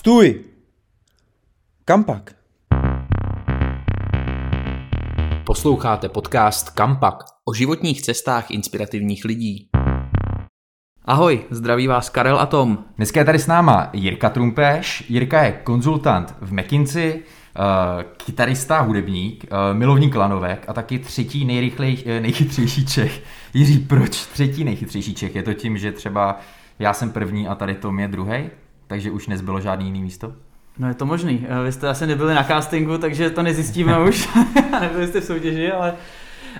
Stůj! Kam pak? Posloucháte podcast Kampak o životních cestách inspirativních lidí. Ahoj, zdraví vás Karel a Tom. Dneska je tady s náma Jirka Trumpeš. Jirka je konzultant v McKinsey, uh, kytarista, hudebník, uh, milovník lanovek a taky třetí nejrychlej, uh, nejchytřejší Čech. Jiří, proč třetí nejchytřejší Čech? Je to tím, že třeba já jsem první a tady Tom je druhý, takže už nezbylo žádný jiný místo? No je to možný. Vy jste asi nebyli na castingu, takže to nezjistíme už. Nebyli jste v soutěži, ale,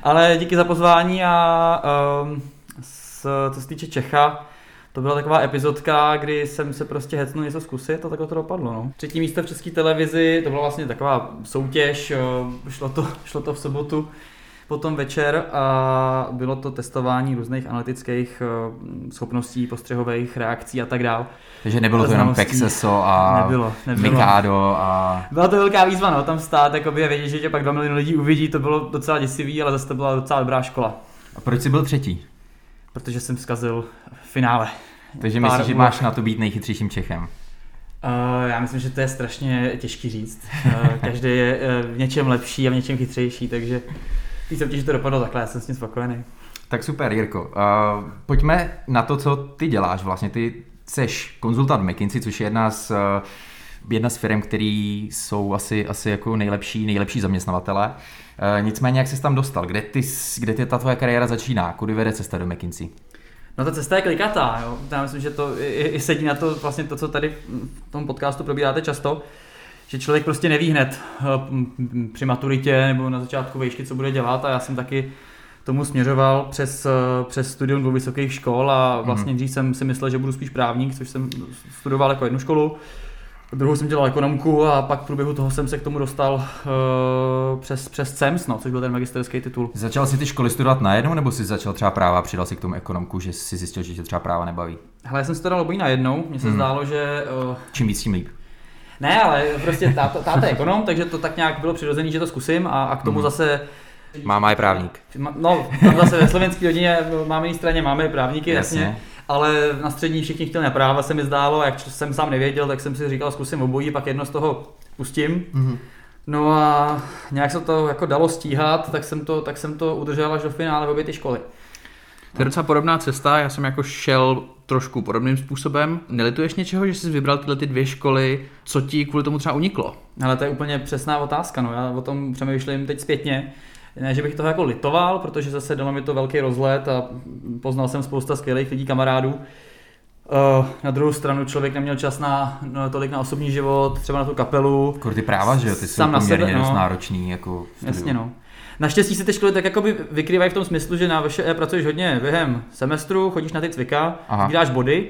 ale díky za pozvání a um, s, co se týče Čecha, to byla taková epizodka, kdy jsem se prostě hecnul něco zkusit a takhle to dopadlo. No. Třetí místo v české televizi, to byla vlastně taková soutěž, šlo to, šlo to v sobotu potom večer a bylo to testování různých analytických schopností, postřehových reakcí a tak dále. Takže nebylo to jenom Pexeso a nebylo, nebylo. Mikado a... Byla to velká výzva, no, tam stát, jakoby, vědět, že tě pak dva miliony lidí uvidí, to bylo docela děsivý, ale zase to byla docela dobrá škola. A proč jsi byl třetí? Protože jsem zkazil finále. Takže myslíš, že máš na to být nejchytřejším Čechem? Uh, já myslím, že to je strašně těžký říct. Uh, každý je uh, v něčem lepší a v něčem chytřejší, takže ty soutěži to dopadlo takhle, já jsem s tím spokojený. Tak super, Jirko. Uh, pojďme na to, co ty děláš vlastně. Ty seš konzultant McKinsey, což je jedna z, uh, jedna z firm, který jsou asi, asi jako nejlepší, nejlepší zaměstnavatele. Uh, nicméně, jak jsi tam dostal? Kde, ty, kde ty ta tvoje kariéra začíná? Kudy vede cesta do McKinsey? No ta cesta je klikatá, jo. Já myslím, že to i, i sedí na to vlastně to, co tady v tom podcastu probíráte často, že člověk prostě neví hned při maturitě nebo na začátku vejšky, co bude dělat a já jsem taky tomu směřoval přes, přes studium dvou vysokých škol a vlastně mm. dřív jsem si myslel, že budu spíš právník, což jsem studoval jako jednu školu. Druhou jsem dělal ekonomku a pak v průběhu toho jsem se k tomu dostal uh, přes, přes CEMS, no, což byl ten magisterský titul. Začal jsi ty školy studovat najednou, nebo jsi začal třeba práva a přidal si k tomu ekonomku, že jsi zjistil, že tě třeba práva nebaví? Hele, já jsem studoval obojí najednou, mně se hmm. zdálo, že... Uh... Čím víc, tím líp. Ne, ale prostě táta, táta je ekonom, takže to tak nějak bylo přirozené, že to zkusím a, a k tomu hmm. zase Máma je právník. No, tam zase ve slovenské rodině, máme straně máme právníky, jasně. jasně. Ale na střední všichni chtěli na práva, se mi zdálo, jak jsem sám nevěděl, tak jsem si říkal, zkusím obojí, pak jedno z toho pustím. Mm-hmm. No a nějak se to jako dalo stíhat, tak jsem to, tak jsem to udržel až do finále v obě ty školy. To je docela podobná cesta, já jsem jako šel trošku podobným způsobem. Nelituješ něčeho, že jsi vybral tyhle ty dvě školy, co ti kvůli tomu třeba uniklo? Ale to je úplně přesná otázka, no já o tom přemýšlím teď zpětně. Ne, že bych toho jako litoval, protože zase dalo mi to velký rozlet a poznal jsem spousta skvělých lidí, kamarádů. Uh, na druhou stranu člověk neměl čas na, na tolik na osobní život, třeba na tu kapelu. Kor ty práva, že jo, ty jsou poměrně sebe, no. náročný. Jako Jasně no. Naštěstí se ty školy tak jakoby vykrývají v tom smyslu, že na VŠE pracuješ hodně během semestru, chodíš na ty cvika, děláš body,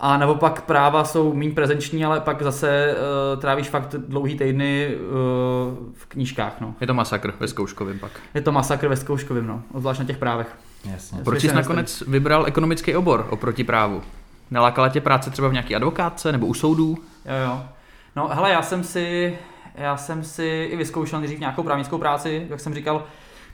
a naopak práva jsou méně prezenční, ale pak zase uh, trávíš fakt dlouhý týdny uh, v knížkách. No. Je to masakr ve zkouškovém pak. Je to masakr ve zkouškovém, no. Zvlášť na těch právech. Jasně. Proč jsi nakonec vybral ekonomický obor oproti právu? Nelákala tě práce třeba v nějaký advokátce nebo u soudů? Jo, jo. No hele, já jsem si, já jsem si i vyzkoušel nejdřív nějakou právnickou práci, jak jsem říkal,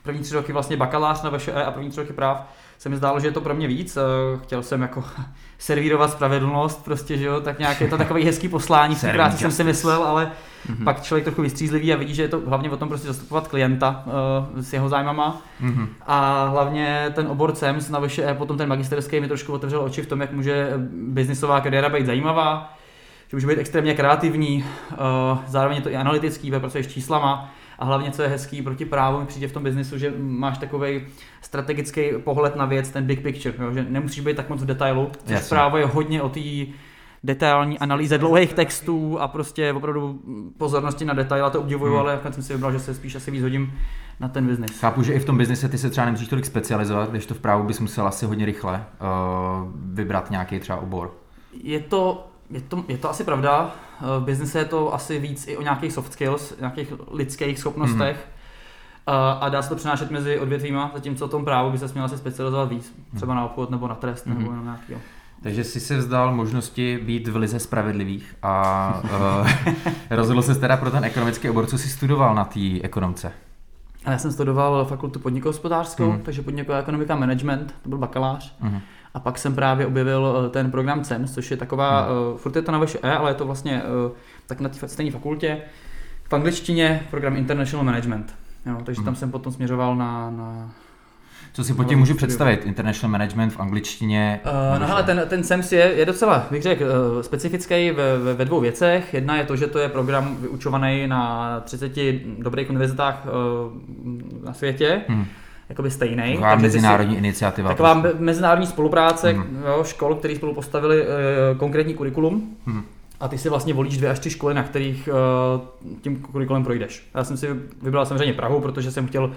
první tři roky vlastně bakalář na VŠE a první tři roky práv se mi zdálo, že je to pro mě víc. Eh, chtěl jsem jako servírovat spravedlnost, prostě, že jo, tak nějak je to takový hezký poslání, v jsem si myslel, ale mm-hmm. pak člověk trochu vystřízlivý a vidí, že je to hlavně o tom prostě zastupovat klienta uh, s jeho zájmama mm-hmm. a hlavně ten obor CEMS na VŠE, potom ten magisterský mi trošku otevřel oči v tom, jak může biznisová kariéra být zajímavá, že může být extrémně kreativní, uh, zároveň je to i analytický, pracuješ číslama, a hlavně, co je hezký proti právu, mi přijde v tom biznisu, že máš takový strategický pohled na věc, ten big picture, jo? že nemusíš být tak moc v detailu, což právo je hodně o té detailní analýze dlouhých textů a prostě opravdu pozornosti na detail, a to obdivuju, hmm. ale jak jsem si vybral, že se spíš asi víc hodím na ten biznis. Chápu, že i v tom biznise ty se třeba nemusíš tolik specializovat, když to v právu bys musel asi hodně rychle uh, vybrat nějaký třeba obor. Je to je to, je to asi pravda. V biznise je to asi víc i o nějakých soft skills, nějakých lidských schopnostech. Mm-hmm. A dá se to přenášet mezi odvětvíma, zatímco o tom právu by se měl asi specializovat víc. Třeba na obchod nebo na trest mm-hmm. nebo na nějaký. Takže jsi se vzdal možnosti být v lize spravedlivých a uh, rozhodl se teda pro ten ekonomický obor. Co jsi studoval na té ekonomce? Já jsem studoval fakultu podnikohospodářskou, mm. takže podniková ekonomika management, to byl bakalář. Mm. A pak jsem právě objevil eh, ten program CEMS, což je taková, hmm. uh, furt je to na VŠE, ale je to vlastně uh, tak na té stejné fakultě, v angličtině program International Management. Jo, takže hmm. tam jsem potom směřoval na, na co si pod tím můžu představit? International management v angličtině? Uh, no hele, ten, ten SEMS je, je docela, bych řekl, uh, specifický ve, ve, ve dvou věcech. Jedna je to, že to je program vyučovaný na 30 dobrých univerzitách uh, na světě. Hmm jakoby stejný. Taková mezinárodní si, iniciativa. Taková prostě. mezinárodní spolupráce hmm. jo, škol, který spolu postavili uh, konkrétní kurikulum. Hmm. A ty si vlastně volíš dvě až tři školy, na kterých uh, tím kurikulem projdeš. Já jsem si vybral samozřejmě Prahu, protože jsem chtěl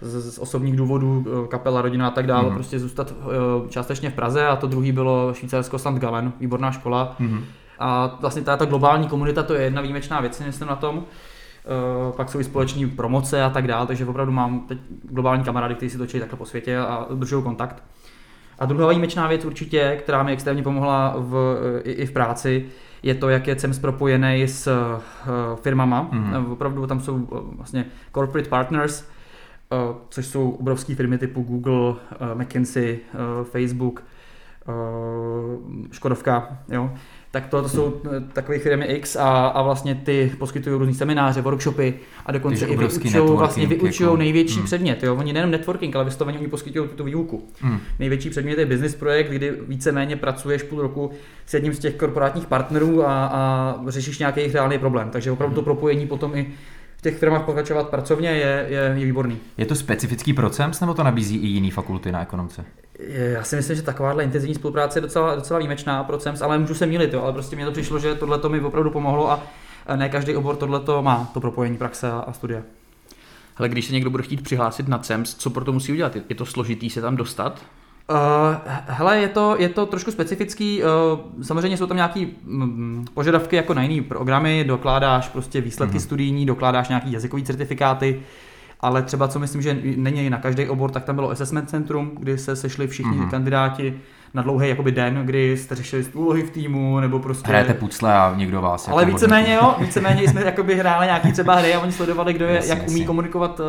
z, z osobních důvodů, eh, kapela, rodina a tak dále, mm. prostě zůstat uh, částečně v Praze a to druhý bylo Švýcarsko St. Gallen, výborná škola. Mm. A vlastně ta, ta globální komunita, to je jedna výjimečná věc, myslím na tom. Uh, pak jsou i společní promoce a tak dále, takže opravdu mám teď globální kamarády, kteří si točí takhle po světě a držují kontakt. A druhá výjimečná věc určitě, která mi extrémně pomohla v, i, i v práci, je to, jak je CEMS propojený s uh, firmama. Mm-hmm. Opravdu tam jsou vlastně corporate partners, uh, což jsou obrovské firmy typu Google, uh, McKinsey, uh, Facebook, uh, Škodovka, jo tak to, to jsou takové firmy X a, a vlastně ty poskytují různé semináře, workshopy a dokonce i vyučují vlastně vyučují jako, největší mm. předmět. Jo? Oni nejenom networking, ale vystovaně oni poskytují tuto výuku. Mm. Největší předmět je business projekt, kdy víceméně pracuješ půl roku s jedním z těch korporátních partnerů a, a řešíš nějaký jejich reálný problém. Takže opravdu to propojení potom i v těch firmách pokračovat pracovně je, je, je výborný. Je to specifický proces, nebo to nabízí i jiné fakulty na ekonomce? Já si myslím, že takováhle intenzivní spolupráce je docela, docela výjimečná pro CEMS, ale můžu se mýlit, jo, ale prostě mi to přišlo, že tohle mi opravdu pomohlo a ne každý obor tohle má, to propojení praxe a, a studia. Ale když se někdo bude chtít přihlásit na CEMS, co pro to musí udělat? Je to složitý se tam dostat? Uh, hele, je to, je to trošku specifický. Uh, samozřejmě jsou tam nějaké mm, požadavky jako na jiné programy, dokládáš prostě výsledky mm-hmm. studijní, dokládáš nějaké jazykové certifikáty, ale třeba co myslím, že není na každý obor, tak tam bylo assessment centrum, kdy se sešli všichni mm-hmm. kandidáti na dlouhý jakoby den, kdy jste řešili úlohy v týmu, nebo prostě... Hrajete pucle a někdo vás... Ale jako víceméně jo, víceméně jsme jakoby hráli nějaký třeba hry a oni sledovali, kdo je, jasně, jak umí komunikovat uh,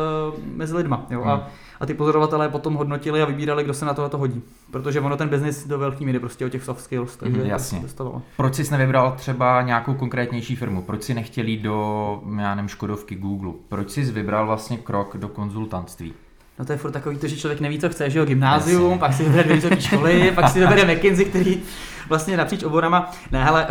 mezi lidma. Jo? Mm. A a ty pozorovatelé potom hodnotili a vybírali, kdo se na to hodí. Protože ono ten biznis do velké míry prostě o těch soft skills, takže mm, jasně. To Proč jsi nevybral třeba nějakou konkrétnější firmu? Proč si nechtěl jít do, já nevím, Škodovky Google? Proč jsi vybral vlastně krok do konzultantství? No to je furt takový to, že člověk neví, co chce, že jo, gymnázium, Jasně. pak si vybere dvě vysoké školy, pak si vybere McKinsey, který vlastně napříč oborama. Ne, hele,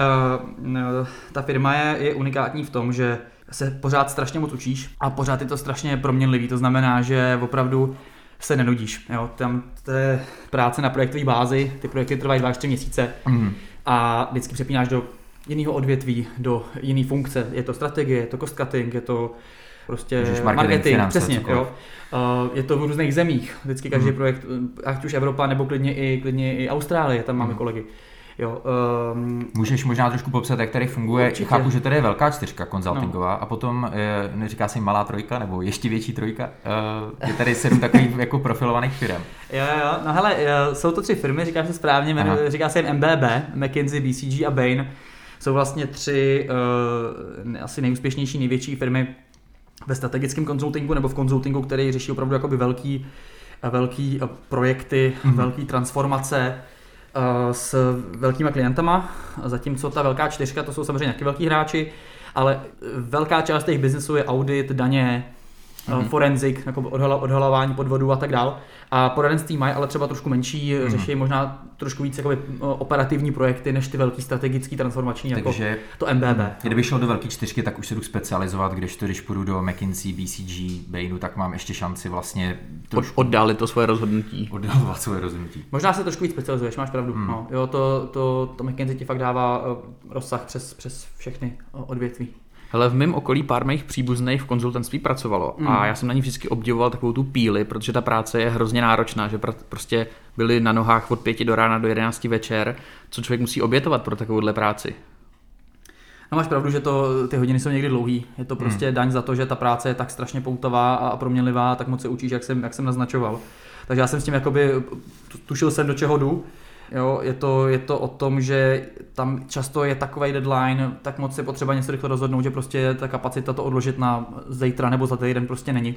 uh, ta firma je, je unikátní v tom, že se pořád strašně moc učíš a pořád je to strašně proměnlivý. To znamená, že opravdu se nenudíš. Jo? Tam to je práce na projektové bázi, ty projekty trvají 2 3 měsíce mm. a vždycky přepínáš do jiného odvětví, do jiné funkce. Je to strategie, je to cost cutting, je to prostě marketing, marketing finance, přesně. Jo. Uh, je to v různých zemích. Vždycky každý mm. projekt, ať už Evropa nebo klidně i, klidně i Austrálie, tam máme mm. kolegy. Jo, um, Můžeš možná trošku popsat, jak tady funguje. Určitě. Chápu, že tady je velká čtyřka konzultingová no. a potom, je, neříká se malá trojka nebo ještě větší trojka, uh, je tady sedm takových jako profilovaných firm. Jo, jo, no hele, jsou to tři firmy, říkáš se správně, jmenuje, říká se jim MBB, McKinsey, BCG a Bain. Jsou vlastně tři uh, asi nejúspěšnější, největší firmy ve strategickém konzultingu nebo v konzultingu, který řeší opravdu jakoby velký, velký projekty, mm-hmm. velký transformace, Eh, s velkýma klientama, zatímco ta velká čtyřka, to jsou samozřejmě nějaký velký hráči, ale velká část těch biznesů je audit, daně, mm-hmm. forenzik, jako odhalování podvodů a tak dál. A poradenství mají ale třeba trošku menší, mm-hmm. řeší možná trošku víc jakoby, operativní projekty než ty velký strategický transformační, jako Takže, jako to MBB. Mhm. Kdyby šel do velké čtyřky, tak už se jdu specializovat, když to, když půjdu do McKinsey, BCG, Bainu, tak mám ještě šanci vlastně trošku... oddálit to svoje rozhodnutí. Oddálovat svoje rozhodnutí. Možná se trošku víc specializuješ, máš pravdu. Mm. No, jo, to, to, to McKinsey ti fakt dává eh, rozsah přes, přes všechny odvětví. Hele, v mém okolí pár mých příbuzných v konzultantství pracovalo mm. a já jsem na ní vždycky obdivoval takovou tu píli, protože ta práce je hrozně náročná, že pr- prostě byli na nohách od pěti do rána do jedenácti večer, co člověk musí obětovat pro takovouhle práci. No máš pravdu, že to, ty hodiny jsou někdy dlouhý. Je to prostě hmm. daň za to, že ta práce je tak strašně poutová a proměnlivá, tak moc se učíš, jak jsem, jak jsem naznačoval. Takže já jsem s tím jakoby tušil jsem, do čeho jdu Jo, je, to, je to o tom, že tam často je takový deadline, tak moc je potřeba něco rychle rozhodnout, že prostě ta kapacita to odložit na zítra nebo za týden prostě není.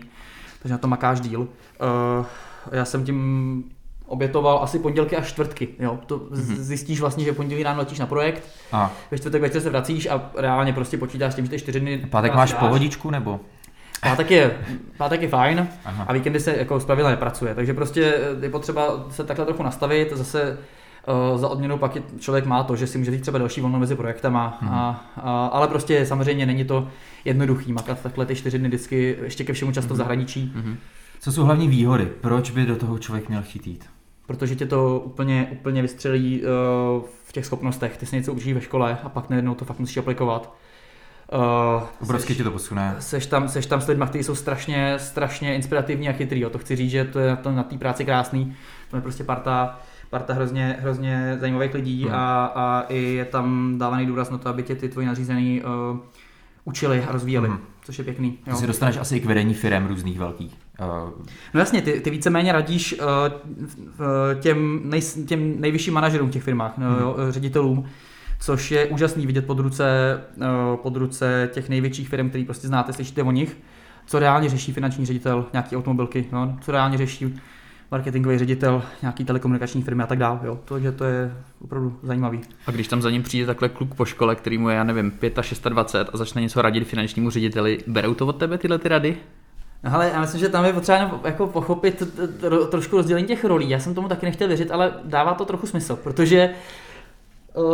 Takže na to makáš díl. Uh, já jsem tím obětoval asi pondělky a čtvrtky. Jo? To mm-hmm. zjistíš vlastně, že pondělí ráno letíš na projekt, A ve čtvrtek večer se vracíš a reálně prostě počítáš s tím, že ty čtyři dny. pátek máš dáš. pohodičku nebo? Pátek je, pátek je fajn Aha. a víkendy se jako zpravidla nepracuje, takže prostě je potřeba se takhle trochu nastavit, zase za odměnu pak je, člověk má to, že si může říct třeba další volno mezi projektama, Mhm. a, a, ale prostě samozřejmě není to jednoduchý makat takhle ty čtyři dny vždycky, ještě ke všemu často Mhm. v zahraničí, Co jsou hlavní výhody? Proč by do toho člověk měl chtít jít? protože tě to úplně, úplně vystřelí uh, v těch schopnostech, ty si něco učíš ve škole a pak najednou to fakt musíš aplikovat. Uh, Obrovsky tě to posune. seš tam, seš tam s lidmi, kteří jsou strašně, strašně inspirativní a chytrý. Jo. To chci říct, že to je na té práci krásný. To je prostě parta, parta hrozně, hrozně zajímavých lidí Hmm. a, a i je tam dávaný důraz na to, aby tě ty tvoji nadřízený uh, učili a rozvíjeli, Hmm. což je pěkný. Ty Jo. se dostaneš asi i k vedení firm různých velkých. Uh, No jasně, ty, ty víceméně radíš uh, těm, nej, těm nejvyšším manažerům v těch firmách, Hmm. no, jo, ředitelům, což je úžasný vidět pod ruce, uh, pod ruce těch největších firm, který prostě znáte, slyšíte o nich, co reálně řeší finanční ředitel nějaký automobilky, no, co reálně řeší marketingový ředitel nějaký telekomunikační firmy a tak dále. Jo. Takže to je opravdu zajímavý. A když tam za ním přijde takhle kluk po škole, který mu je, já nevím, 5 a 26 a začne něco radit finančnímu řediteli, berou to od tebe tyhle ty rady? No, ale já myslím, že tam je potřeba jako pochopit trošku rozdělení těch rolí. Já jsem tomu taky nechtěl věřit, ale dává to trochu smysl, protože uh,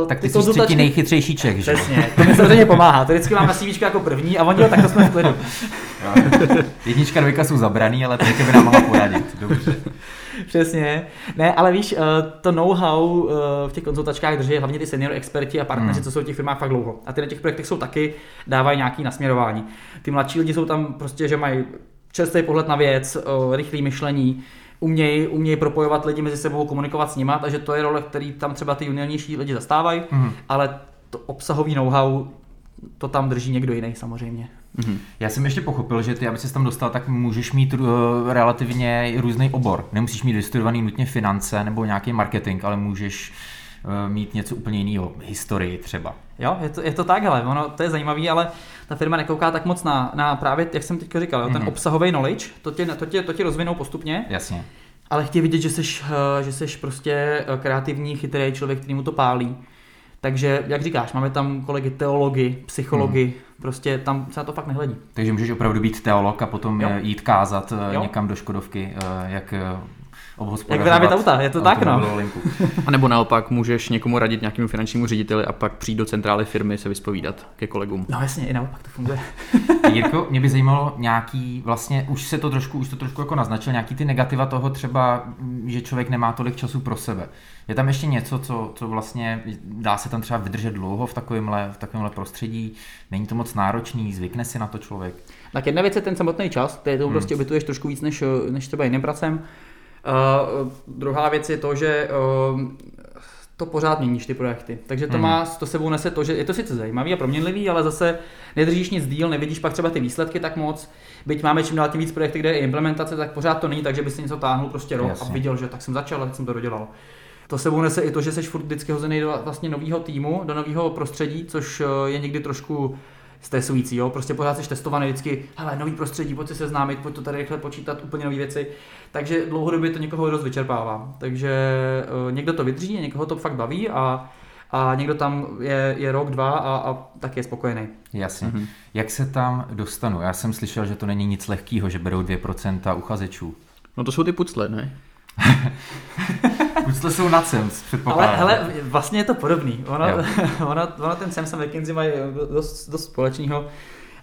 tak ty jsi třetí nejchytřejší Čech, že? Přesně, to mi samozřejmě pomáhá. To vždycky mám na CV jako první a oni jo, tak to jsme v klidu. Jednička, dvojka jsou zabraný, ale trojka by nám mohla poradit. Dobře. Přesně. Ne, ale víš, eh, to know-how eh, v těch konzultačkách drží hlavně ty senior experti a partneři, Hmm. co jsou v těch firmách fakt dlouho. A ty na těch projektech jsou taky, dávají nějaký nasměrování. Ty mladší lidi jsou tam prostě, že mají čerstvý pohled na věc, eh, rychlé myšlení, umějí uměj propojovat lidi mezi sebou, komunikovat s nima, takže to je role, který tam třeba ty juniornější lidi zastávají, Mhm. ale to obsahový know-how to tam drží někdo jiný samozřejmě. Mhm. Já jsem ještě pochopil, že ty, aby se tam dostal, tak můžeš mít uh, relativně různý obor. Nemusíš mít vystudovaný nutně finance nebo nějaký marketing, ale můžeš uh, mít něco úplně jiného, historii třeba. Jo, je to, je to tak, hele, ono, to je zajímavé, ale ta firma nekouká tak moc na, na právě, jak jsem teď říkal, jo, ten Mhm. obsahový knowledge, to tě, to, tě, to tě rozvinou postupně, Jasně. ale chtějí vidět, že jsi, že jsi prostě eh, kreativní, chytrý člověk, který mu to pálí. Takže, jak říkáš, máme tam kolegy teology, psychology, Mhm. prostě tam se na to fakt nehledí. Takže můžeš opravdu být teolog a potom Jo. jo. jít kázat Jo. někam do Škodovky, jak Jak vyrábět auta, je to tak, no. linku. A nebo naopak můžeš někomu radit nějakému finančnímu řediteli a pak přijít do centrály firmy se vyspovídat ke kolegům. No jasně, i naopak to funguje. Jirko, mě by zajímalo nějaký, vlastně už se to trošku, už to trošku jako naznačil, nějaký ty negativa toho třeba, že člověk nemá tolik času pro sebe. Je tam ještě něco, co, co vlastně dá se tam třeba vydržet dlouho v takovémhle, v takovémhle prostředí? Není to moc náročný, zvykne si na to člověk? Tak jedna věc je ten samotný čas, který tomu Hmm. prostě obětuješ trošku víc než, než třeba jiným pracem. Uh, druhá věc je to, že uh, to pořád měníš ty projekty. Takže to Hmm. má, to sebou nese to, že je to sice zajímavý a proměnlivý, ale zase nedržíš nic díl, nevidíš pak třeba ty výsledky tak moc. Byť máme čím dál tím víc projekty, kde je implementace, tak pořád to není tak, že by si něco táhnul prostě rok Jasně. a viděl, že tak jsem začal a teď jsem to dodělal. To sebou nese i to, že jsi furt vždycky hozený do vlastně nového týmu, do nového prostředí, což eh, je někdy trošku stresující, jo? prostě pořád jsi testovaný vždycky, hele, nový prostředí, pojď se seznámit, pojď to tady rychle počítat, úplně nové věci. Takže dlouhodobě to někoho dost vyčerpává. Takže uh, někdo to vydrží, někoho to fakt baví a, a někdo tam je, je rok, dva a, a tak je spokojený. Jasně. Mhm. Jak se tam dostanu? Já jsem slyšel, že to není nic lehkého, že berou 2% uchazečů. No to jsou ty pucle, ne? Pucle jsou na cem, Ale předpokládám. hele, vlastně je to podobný. Ono, Jo. ono, ono ten Samsung McKinsey mají dost, dost společného.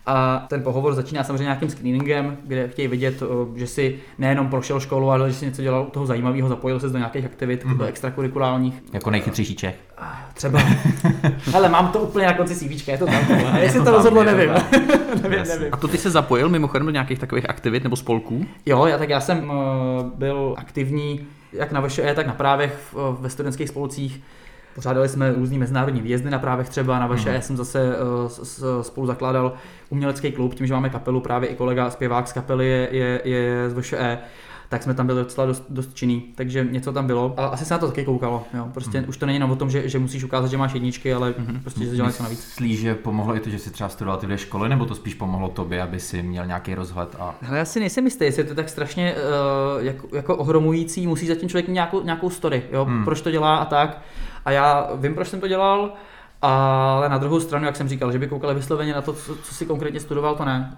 A ten pohovor začíná samozřejmě nějakým screeningem, kde chtějí vidět, že si nejenom prošel školu, ale že si něco dělal toho zajímavého, zapojil se do nějakých aktivit, Mhm. mm-hmm. extracurriculálních. Jako nejchytřejší Čech. Třeba. Hele, mám to úplně na konci CV, je to tam. A jestli to rozhodlo, nevím. nevím, nevím. A to ty se zapojil mimochodem do nějakých takových aktivit nebo spolků? Jo, já, tak já jsem uh, byl aktivní jak na VŠE, tak na právech ve studentských spolcích. Pořádali jsme různý mezinárodní výjezdy na právech třeba, na VŠE Mhm. jsem zase uh, s, spolu zakládal umělecký klub, tím, že máme kapelu, právě i kolega zpěvák z kapely je, je, je z VŠE. Tak jsme tam byli docela dost, dost činný, takže něco tam bylo. A asi se na to taky koukalo. Jo. Prostě mm. už to není jenom o tom, že, že musíš ukázat, že máš jedničky, ale mm-hmm. prostě že děláš něco navíc. Myslíš, že pomohlo i to, že jsi třeba studoval ty dvě školy, nebo to spíš pomohlo tobě, aby si měl nějaký rozhled? A... Hele, já si nejsem jistý, jestli je to tak strašně uh, jako, jako ohromující, musí zatím člověk mít nějakou, nějakou story, jo? Mm. proč to dělá a tak. A já vím, proč jsem to dělal, ale na druhou stranu, jak jsem říkal, že by koukali vysloveně na to, co, co si konkrétně studoval, to ne.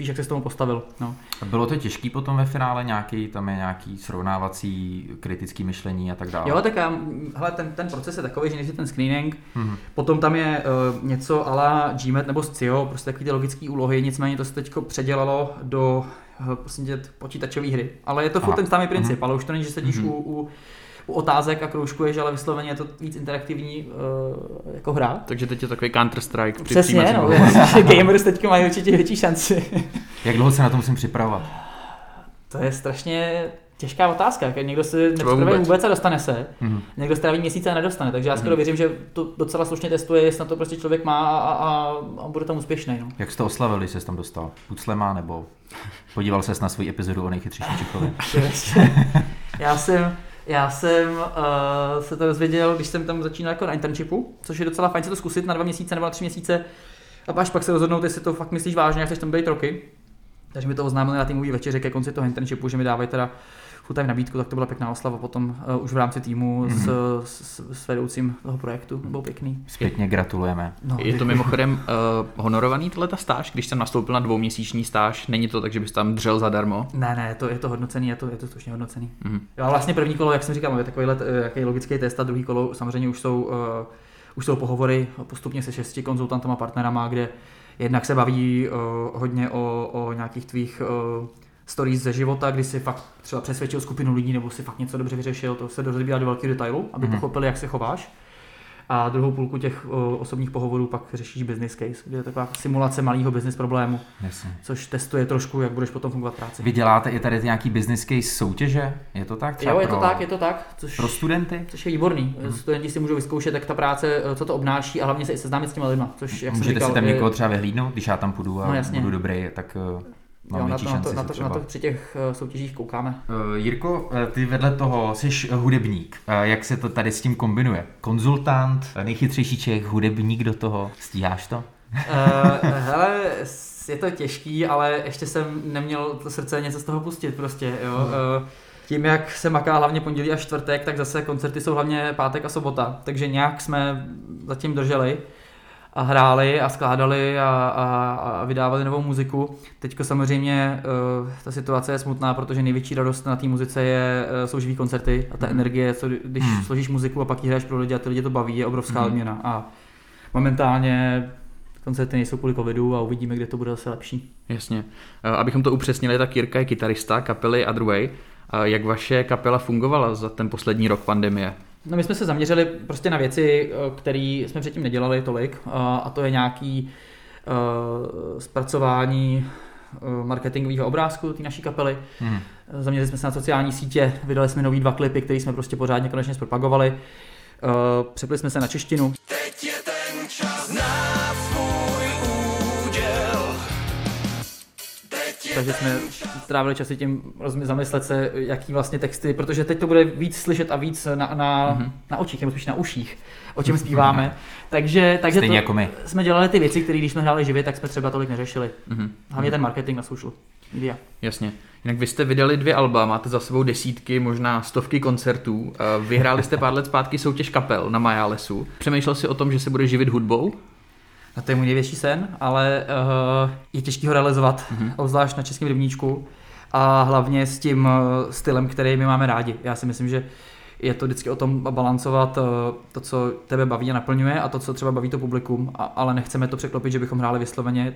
Spíš jak se s tomu postavil. No. Bylo to těžký potom ve finále nějaký, tam je nějaký srovnávací kritický myšlení a tak dále? Jo, tak já, hele, ten, ten proces je takový, že než ten screening, mm-hmm. potom tam je uh, něco ala GMAT nebo SCIO, prostě takové ty logické úlohy, nicméně to se teď předělalo do uh, prostě počítačové hry. Ale je to furt ten samý princip, mm-hmm. ale už to není, že sedíš mm-hmm. u, u u otázek a kroužkuješ, ale vysloveně je to víc interaktivní uh, jako hra. Takže teď je takový Counter-Strike. Přesně, no, gamers teď mají určitě větší šanci. Jak dlouho se na to musím připravovat? To je strašně těžká otázka. Jak někdo si nepřipraví vůbec. vůbec a dostane se, mm-hmm. někdo stráví měsíce a nedostane. Takže já skoro mm-hmm. věřím, že to docela slušně testuje, jestli na to prostě člověk má a, a, a bude tam úspěšný. No. Jak jsi to oslavil, když jsi tam dostal? Puclema nebo podíval ses na svou epizodu o nejchytřejší Čechovi? já jsem, já jsem uh, se to dozvěděl, když jsem tam začínal jako na internshipu, což je docela fajn se to zkusit na dva měsíce nebo na tři měsíce a až pak se rozhodnout, jestli to fakt myslíš vážně, chceš tam být roky. Takže mi to oznámili na týmový večeři ke konci toho internshipu, že mi dávají teda full time nabídku, tak to byla pěkná oslava potom uh, už v rámci týmu mm-hmm. s, s, s, vedoucím toho projektu. Bylo pěkný. Zpětně gratulujeme. No, je to mimochodem uh, honorovaný tato stáž, když jsem nastoupil na dvouměsíční stáž, není to tak, že bys tam dřel zadarmo? Ne, ne, je to, je to hodnocený, je to, je to slušně hodnocený. Mm-hmm. Jo, a vlastně první kolo, jak jsem říkal, je takový let, eh, jaký logický test a druhý kolo samozřejmě už jsou, uh, už jsou pohovory postupně se šesti konzultantama, partnerama, kde jednak se baví uh, hodně o, o nějakých tvých uh, stories ze života, kdy si fakt třeba přesvědčil skupinu lidí nebo si fakt něco dobře vyřešil, to se rozbírá do velkého detailu, aby mm-hmm. pochopili, jak se chováš. A druhou půlku těch o, osobních pohovorů pak řešíš business case, kde je taková simulace malého business problému, Jasně. což testuje trošku, jak budeš potom fungovat práci. Vy děláte i tady nějaký business case soutěže? Je to tak? Třeba jo, je to pro, tak, je to tak. Což, pro studenty? Což je výborný. Hmm. Studenti si můžou vyzkoušet, jak ta práce, co to obnáší a hlavně se i seznámit s těma lidma. Což, jak Můžete říkal, si tam někoho třeba vyhlídnout, když já tam půjdu a no, jasně. budu dobrý, tak eh, jo, na, to, na, to, na, to, na to při těch uh, soutěžích koukáme. Uh, Jirko, ty vedle toho jsi hudebník. Uh, jak se to tady s tím kombinuje? Konzultant, nejchytřejší Čech, hudebník do toho. Stíháš to? uh, hele, je to těžký, ale ještě jsem neměl to srdce něco z toho pustit prostě, jo. Hmm. Uh, tím, jak se maká hlavně pondělí a čtvrtek, tak zase koncerty jsou hlavně pátek a sobota, takže nějak jsme zatím drželi a hráli a skládali a, a, a vydávali novou muziku. Teďko samozřejmě uh, ta situace je smutná, protože největší radost na té muzice je, uh, jsou živý koncerty a ta mm. energie, co, když mm. složíš muziku a pak ji hraješ pro lidi a ty lidi to baví, je obrovská mm. odměna. A momentálně koncerty nejsou kvůli covidu a uvidíme, kde to bude zase lepší. Jasně. Uh, abychom to upřesnili, tak Jirka je kytarista kapely Otherway. Jak vaše kapela fungovala za ten poslední rok pandemie? No my jsme se zaměřili prostě na věci, eh, které jsme předtím nedělali tolik a to je nějaký uh, zpracování marketingového obrázku té naší kapely. Hmm. Zaměřili jsme se na sociální sítě, vydali jsme nový dva klipy, které jsme prostě pořádně konečně zpropagovali. Přepli jsme se na češtinu. Takže jsme strávili časy tím zamyslet se, jaký vlastně texty, protože teď to bude víc slyšet a víc na, na, mm-hmm. na očích, nebo spíš na uších, o čem zpíváme. takže takže Stejně to, jako my. jsme dělali ty věci, které když jsme hráli živě, tak jsme třeba tolik neřešili. Mm-hmm. Hlavně ten marketing na social media. Jasně. Jinak vy jste vydali dvě alba, máte za sebou desítky, možná stovky koncertů. Vyhráli jste pár let zpátky soutěž kapel na Majálesu. Přemýšlel si o tom, že se bude živit hudbou? A to je můj největší sen, ale uh, je těžký ho realizovat, mm-hmm. obzvlášť na českém rybníčku a hlavně s tím uh, stylem, který my máme rádi. Já si myslím, že je to vždycky o tom balancovat uh, to, co tebe baví a naplňuje a to, co třeba baví to publikum, a, ale nechceme to překlopit, že bychom hráli vysloveně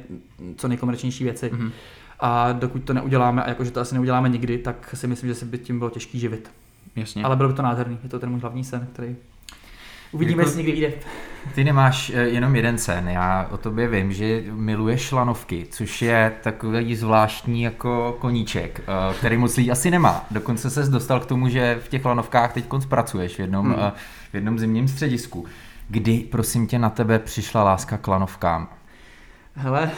co nejkomerčnější věci. Mm-hmm. A dokud to neuděláme, a jakože to asi neuděláme nikdy, tak si myslím, že se by tím bylo těžký živit. Jasně. Ale bylo by to nádherný, je to ten můj hlavní sen, který Uvidíme, jako, jestli někdy vyjde. Ty nemáš eh, jenom jeden sen. Já o tobě vím, že miluješ lanovky, což je takový zvláštní jako koníček, eh, který moc lidí asi nemá. Dokonce se dostal k tomu, že v těch lanovkách teď pracuješ v jednom, hmm. Eh, v jednom zimním středisku. Kdy, prosím tě, na tebe přišla láska k lanovkám? Hele,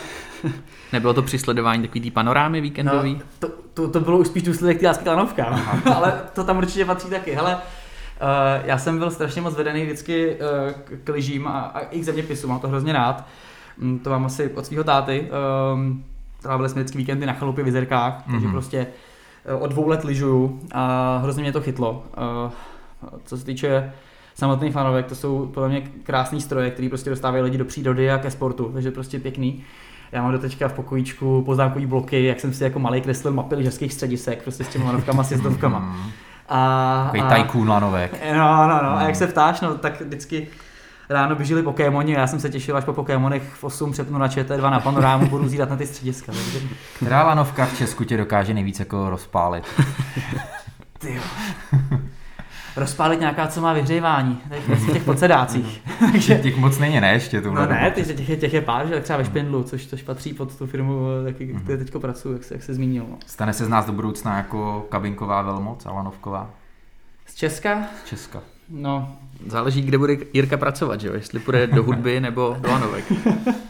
Nebylo to při sledování takový tý panorámy víkendový? No, to, to, to, bylo už spíš důsledek té lásky k lanovkám, ale to tam určitě patří taky. Hele, Uh, já jsem byl strašně moc vedený vždycky uh, k, lyžím a, a i k zeměpisu, mám to hrozně rád. Um, to mám asi od svého táty. Um, trávili jsme vždycky víkendy na chalupě v Jezerkách, mm-hmm. takže prostě uh, od dvou let lyžuju a hrozně mě to chytlo. Uh, co se týče samotných fanovek, to jsou podle mě krásné stroje, které prostě dostávají lidi do přírody a ke sportu, takže prostě pěkný. Já mám do teďka v pokojíčku poznámkový bloky, jak jsem si jako malý kreslil mapy lyžařských středisek, prostě s těmi lanovkama, s jezdovkama. Mhm. A, Takový a, tajkůn lanovek. No, no, no. A jak se ptáš, no, tak vždycky ráno běželi Pokémoni já jsem se těšil, až po Pokémonech v 8 přepnu na ČT2 na panorámu, budu zírat na ty střediska. Takže... Která lanovka v Česku tě dokáže nejvíc jako rozpálit? Ty rozpálit nějaká, co má vyhřívání, v těch podsedácích. Takže... Těch moc není, ne, ještě tu No ne, těch, těch, je, těch je pár, že tak třeba ve Špindlu, což, což patří pod tu firmu, taky, mm kde teďko pracuji, jak se, jak se zmínil. No. Stane se z nás do budoucna jako kabinková velmoc a lanovková? Z Česka? Z Česka. No. Záleží, kde bude Jirka pracovat, že jo? Jestli půjde do hudby nebo do lanovek.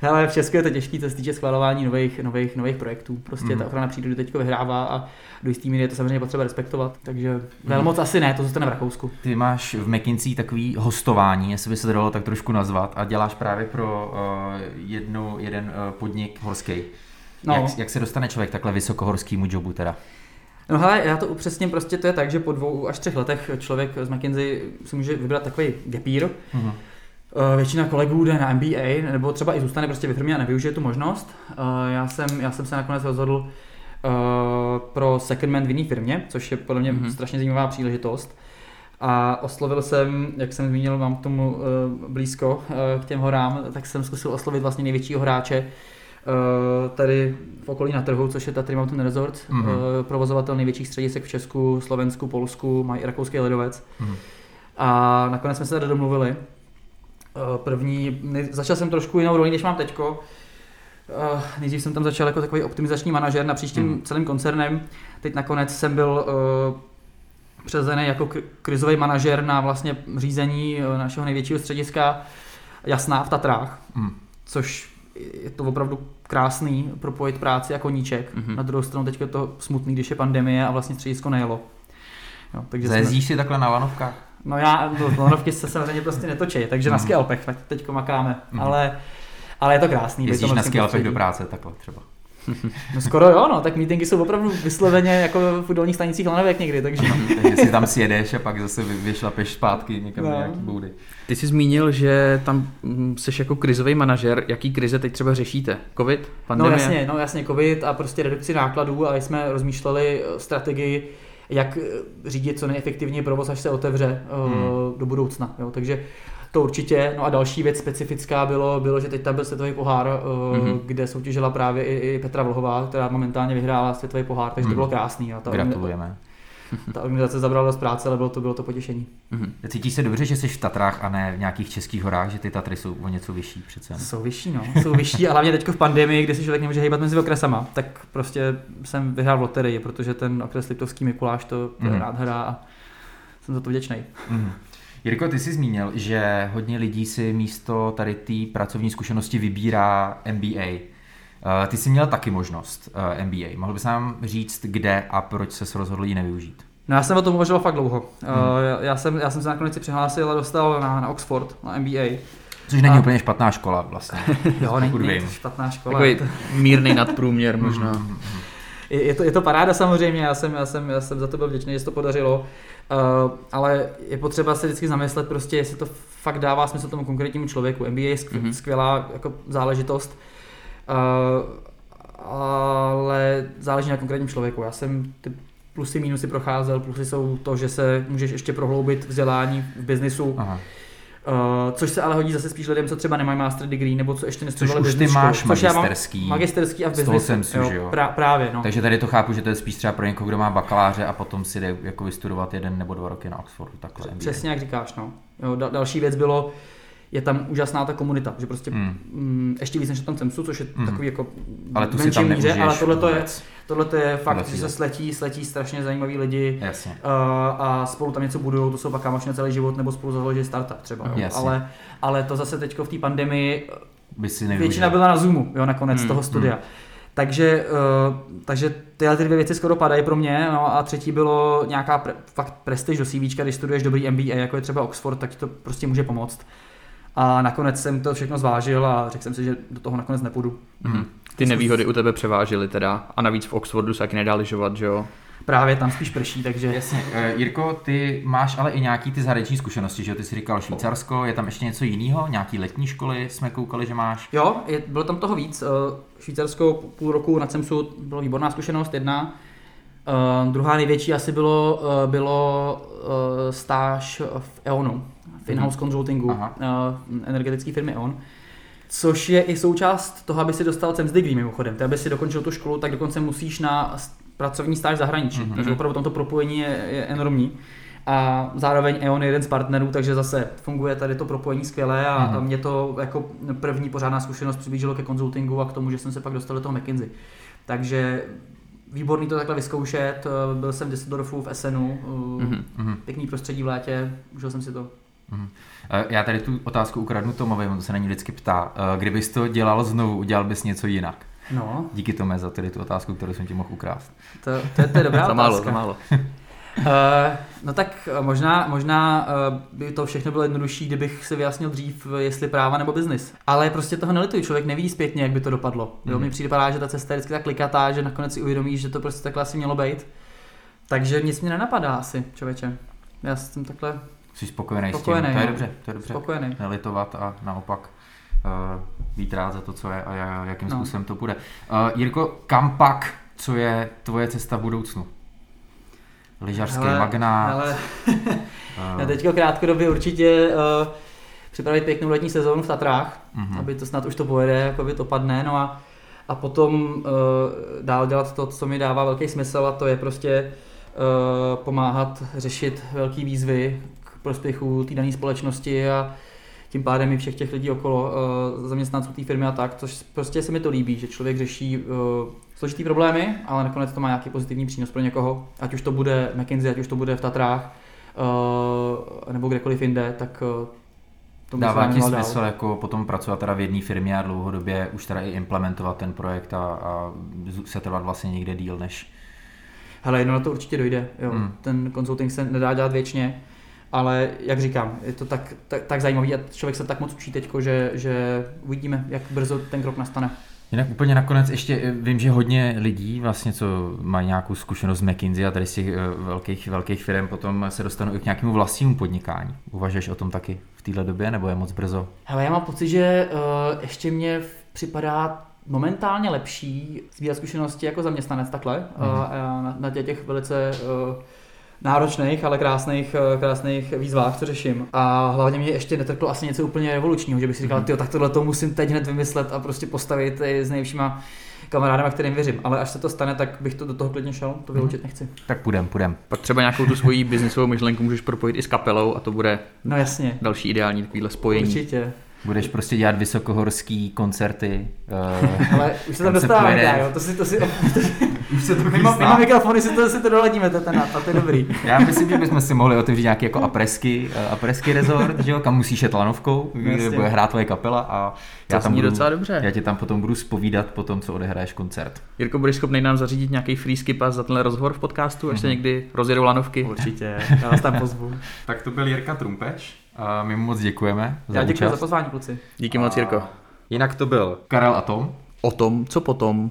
Hele, v Česku je to těžké, co se týče schvalování nových, nových, nových projektů. Prostě mm. ta ochrana přírody teď vyhrává a do jistý míry je to samozřejmě potřeba respektovat. Takže mm. velmoc asi ne, to zůstane v Rakousku. Ty máš v McKinsey takový hostování, jestli by se to dalo tak trošku nazvat, a děláš právě pro uh, jednu, jeden uh, podnik horský. No. Jak, jak se dostane člověk takhle vysokohorskému jobu teda? No hele, já to upřesním, prostě to je tak, že po dvou až třech letech člověk z McKinsey si může vybrat takový gapír, mm-hmm většina kolegů jde na MBA, nebo třeba i zůstane prostě ve firmě a nevyužije tu možnost. Eh, já jsem, já jsem se nakonec rozhodl eh, pro secondment v jiné firmě, což je podle mě mm-hmm. strašně zajímavá příležitost. A oslovil jsem, jak jsem zmínil, mám k tomu blízko k těm horám, tak jsem zkusil oslovit vlastně největšího hráče tady v okolí na trhu, což je Tatry Mountain Resort, mm-hmm. provozovatel největších středisek v Česku, Slovensku, Polsku, mají rakouský ledovec. Mm-hmm. A nakonec jsme se tady domluvili, Eh, první, začal jsem trošku jinou roli, než mám teďko. Uh, nejdřív jsem tam začal jako takový optimizační manažer na příštím hmm. celým koncernem. Teď nakonec jsem byl uh, přezený jako krizový manažer na vlastně řízení našeho největšího střediska Jasná v Tatrách, hmm. což je to opravdu krásný propojit práci a koníček. Hmm. Na druhou stranu teď je to smutný, když je pandemie a vlastně středisko nejelo. Jo, takže Zajezdíš jsme... si takhle na vanovkách? No já, do Lonovky se samozřejmě prostě netočí, takže na mhm. Skalpech teď makáme, mm. ale, ale je to krásný. Jezdíš na Skalpech do práce takhle třeba. No skoro jo, no, tak meetingy jsou opravdu vysloveně jako v futbolních stanicích lanovek někdy, takže... takže si tam sjedeš a pak zase vyšlapeš zpátky někam no. nějaký boudy. Ty jsi zmínil, že tam jsi mm, jako krizový manažer. Jaký krize teď třeba řešíte? Covid? Pandemie? No jasně, no jasně, covid a prostě redukci nákladů a jsme rozmýšleli strategii, jak eh, řídit co nejefektivněji provoz, až se otevře eh, hmm. do budoucna. Jo. Takže to určitě. No a další věc specifická bylo, bylo že teď tam byl světový pohár, mm-hmm. kde soutěžila právě i, i Petra Vlhová, která momentálně vyhrála světový pohár, takže mm. to bylo krásný. A ta Gratulujeme. Ta organizace zabrala dost práce, ale bylo to, bylo to potěšení. Mm-hmm. Cítíš se dobře, že jsi v Tatrách a ne v nějakých českých horách, že ty Tatry jsou o něco vyšší přece? Jsou vyšší, no. Jsou vyšší a hlavně teď v pandemii, kdy si člověk nemůže hýbat mezi okresama, tak prostě jsem vyhrál v loterii, protože ten okres Liptovský Mikuláš to mm-hmm. rád hrá a jsem za to vděčný. Mm-hmm. Jirko, ty jsi zmínil, že hodně lidí si místo tady té pracovní zkušenosti vybírá MBA. Eh, ty jsi měl taky možnost eh, MBA. Mohl bys nám říct, kde a proč se rozhodl ji nevyužít? No já jsem o tom uvažoval fakt dlouho. Hmm. Já, já, jsem, já jsem se nakonec přihlásil a dostal na, na Oxford, na MBA. Což není a... úplně špatná škola vlastně. jo, není, není to špatná škola. Takový mírný nadprůměr možná. Hmm, hmm, je, je, to, je to paráda samozřejmě, já jsem, já, jsem, já jsem za to byl vděčný, že se to podařilo, uh, ale je potřeba se vždycky zamyslet prostě, jestli to fakt dává smysl tomu konkrétnímu člověku. MBA je skvělá jako záležitost, Uh, ale záleží na konkrétním člověku. Já jsem ty plusy, minusy procházel. Plusy jsou to, že se můžeš ještě prohloubit vzdělání v biznisu. Aha. Uh, což se ale hodí zase spíš lidem, co třeba nemají master degree, nebo co ještě nestudovali Což už ty máš což magisterský. Mám magisterský a v biznesu. jsem si, jo, jo. Pra, právě, no. Takže tady to chápu, že to je spíš třeba pro někoho, kdo má bakaláře a potom si jde jako vystudovat jeden nebo dva roky na Oxfordu. Takhle Přesně jak říkáš, no. Jo, da, další věc bylo, je tam úžasná ta komunita, že prostě mm. Mm, ještě víc než na tom CEMSu, což je mm. takový jako ale tu tam míře, ale tohle to je, tohle to je fakt, že se sletí, sletí strašně zajímaví lidi Jasně. Uh, a spolu tam něco budou, to jsou pak kámoši celý život, nebo spolu založí startup třeba. Jo. Ale, ale to zase teď v té pandemii by si nevyužil. Většina byla na Zoomu, jo, nakonec Hmm, toho studia. Takže, uh, takže tyhle ty dvě věci skoro padají pro mě, no a třetí bylo nějaká pre, fakt prestiž do CV, když studuješ dobrý MBA, jako je třeba Oxford, tak ti to prostě může pomoct. A nakonec jsem to všechno zvážil a řekl jsem si, že do toho nakonec nepůjdu. Mhm. Ty nevýhody u tebe převážily teda a navíc v Oxfordu se taky nedá lyžovat, že jo? Právě tam spíš prší, takže Jasně. Eh, Jirko, ty máš ale i nějaký ty zahraniční zkušenosti, že jo? Ty jsi říkal Švýcarsko, je tam ještě něco jiného? Nějaký letní školy jsme koukali, že máš? Jo, je, bylo tam toho víc. Eh, Švýcarsko půl roku na CEMSu bylo výborná zkušenost, jedna. Uh, druhá největší asi bylo, uh, bylo uh, stáž v EONu, v in-house consultingu, uh, Aha. energetické firmy EON. Což je i součást toho, aby si dostal CEMS degree mimochodem. Ty, aby si dokončil tu školu, tak dokonce musíš na pracovní stáž zahraničí. Mhm. Mm-hmm. Takže opravdu tam to propojení je, je enormní. A zároveň EON je jeden z partnerů, takže zase funguje tady to propojení skvěle a Mhm. mm-hmm. mě to jako první pořádná zkušenost přiblížilo ke konzultingu a k tomu, že jsem se pak dostal do toho McKinsey. Takže výborný to takhle vyzkoušet, eh, byl jsem v Düsseldorfu v Essenu, Mhm. Mhm. pěkný prostředí v létě, užil jsem si to. Mhm. Eh, Já tady tu otázku ukradnu Tomovi, on se na ní vždycky ptá. Eh, Kdybys to dělal znovu, udělal bys něco jinak? No, Díky Tome za tady tu otázku, kterou jsem ti mohl ukrást. to, to, je, to je dobrá za málo, otázka. za málo. Uh, no tak možná, možná uh, by to všechno bylo jednodušší, kdybych si vyjasnil dřív, jestli práva nebo biznis. Ale prostě toho nelituji, člověk neví zpětně, jak by to dopadlo. Jo, Mhm. mi připadá, že ta cesta je vždycky tak klikatá, že nakonec si uvědomíš, že to prostě takhle asi mělo být. Takže nic mě nenapadá asi, člověče. Já jsem takhle Jsi spokojený, Spokojený, s tím? To je dobře, to je dobře. spokojený. Nelitovat a naopak uh, být rád za to, co je a ja- jakým No. způsobem to bude. Uh, Jirko, kam pak, co je tvoje cesta v budoucnu? Lyžařský Hele, magnát. Ale eh, já teďka krátkodobě určitě uh, připravit pěknou letní sezónu v Tatrách, mhm. aby to snad už to pojede, jako by to padne, no a, a potom uh, dál dělat to, co mi dává velký smysl a to je prostě uh, pomáhat řešit velké výzvy prospěchu té dané společnosti a tím pádem i všech těch lidí okolo, uh, zaměstnanců té firmy a tak, což prostě se mi to líbí, že člověk řeší uh, složitý problémy, ale nakonec to má nějaký pozitivní přínos pro někoho, ať už to bude McKinsey, ať už to bude v Tatrách, uh, nebo kdekoliv jinde, tak to Dává ti dál. smysl jako potom pracovat teda v jedné firmě a dlouhodobě už teda i implementovat ten projekt a, a se trvat vlastně někde díl než... Hele, jedno na to určitě dojde. Jo. Hmm. Ten consulting se nedá dělat věčně, ale jak říkám, je to tak, tak, tak zajímavý a člověk se tak moc učí teďko, že, že uvidíme, jak brzo ten krok nastane. Jinak úplně nakonec ještě eh, vím, že hodně lidí vlastně, co mají nějakou zkušenost z McKinsey a tady z těch eh, velkých, velkých firm potom se dostanou i k nějakému vlastnímu podnikání. Uvažuješ o tom taky v téhle době nebo je moc brzo? Hele, já mám pocit, že uh, ještě mě připadá momentálně lepší sbírat zkušenosti jako zaměstnanec takhle mm. uh, na, na těch, těch velice uh, náročných, ale krásných, uh, krásných výzvách, co řeším. A hlavně mě ještě netrklo asi něco úplně revolučního, že bych si říkal, Mhm. ty tak tohle to musím teď hned vymyslet a prostě postavit i s nejlepšíma kamarádama, kterým věřím. Ale až se to stane, tak bych to do toho klidně šel, to vyloučit nechci. Tak půjdem, půjdem. Pak třeba nějakou tu svoji biznisovou myšlenku můžeš propojit i s kapelou a to bude No jasně, další ideální takovýhle spojení. určitě. Budeš prostě dělat vysokohorský koncerty. Uh, Ale už se tam dostáváme, pojede. jo, to si, to si, už se to mimo, mimo mikrofony si to, si to doladíme, to, ten nápad, to je dobrý. Já myslím, že bychom si mohli otevřít nějaký jako apresky, eh, apresky resort, že jo, kam musíš jet lanovkou, kde bude hrát tvoje kapela a já To tam budu, docela dobře. já tě tam potom budu spovídat po tom, co odehraješ koncert. Jirko, budeš schopný nám zařídit nějaký free skip za tenhle rozhovor v podcastu, až se Mhm. někdy rozjedou lanovky? Určitě, já vás tam pozvu. Tak to byl Jirka Trumpeš. A my mu moc děkujeme za Já děkuji za účast. pozvání, kluci. Díky moc, Jirko. Jinak to byl Karel a Tom. O tom, co potom.